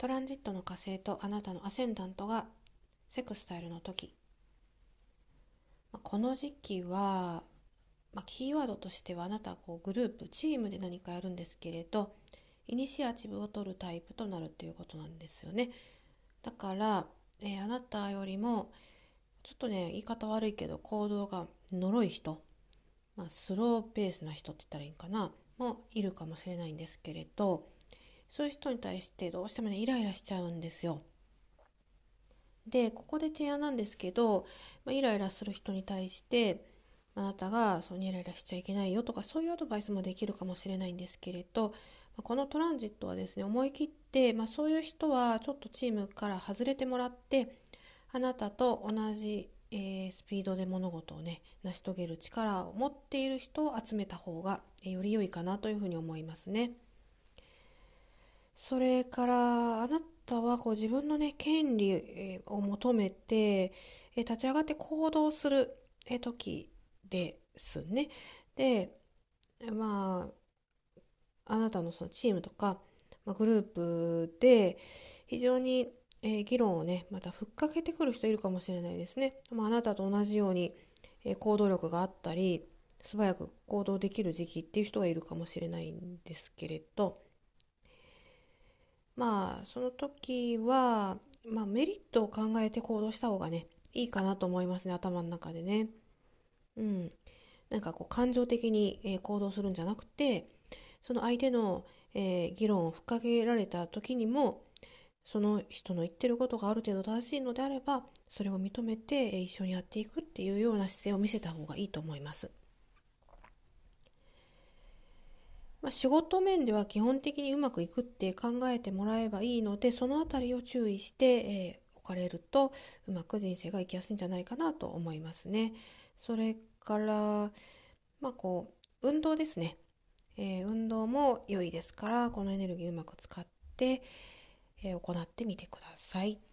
トランジットの火星とあなたのアセンダントがセクスタイルの時。この時期は、まあ、キーワードとしてはあなたはこうグループチームで何かやるんですけれどイニシアチブを取るタイプとなるっていうことなんですよね。だから、えー、あなたよりもちょっとね言い方悪いけど行動が呪い人、まあ、スローペースな人って言ったらいいんかな。もいるかもしれないんですけれどそういう人に対してどうしてもねイライラしちゃうんですよ。でここで提案なんですけど、まあ、イライラする人に対してあなたがそうイライラしちゃいけないよとかそういうアドバイスもできるかもしれないんですけれど、ま、このトランジットはですね思い切って、まあ、そういう人はちょっとチームから外れてもらってあなたと同じ、えー、スピードで物事をね成し遂げる力を持っている人を集めた方が、えー、より良いかなというふうに思いますね。それからあなたはこう自分のね権利を求めて立ち上がって行動する時ですね。でまああなたのそのチームとか、まあ、グループで非常に、え、議論をねまたふっかけてくる人いるかもしれないですね。まあ、あなたと同じように、え、行動力があったり素早く行動できる時期っていう人がいるかもしれないんですけれどまあその時は、まあ、メリットを考えて行動した方がねいいかなと思いますね頭の中でね。うん、なんかこう感情的に、え行動するんじゃなくてその相手の、えー、議論をふっかけられた時にもその人の言ってることがある程度正しいのであればそれを認めて、え一緒にやっていくっていうような姿勢を見せた方がいいと思います。まあ、仕事面では基本的にうまくいくって考えてもらえばいいのでその辺りを注意して、えー、置かれるとうまく人生が生きやすいんじゃないかなと思いますね。それからまあこう運動ですね、えー、運動も良いですからこのエネルギーうまく使って、えー、行ってみてください。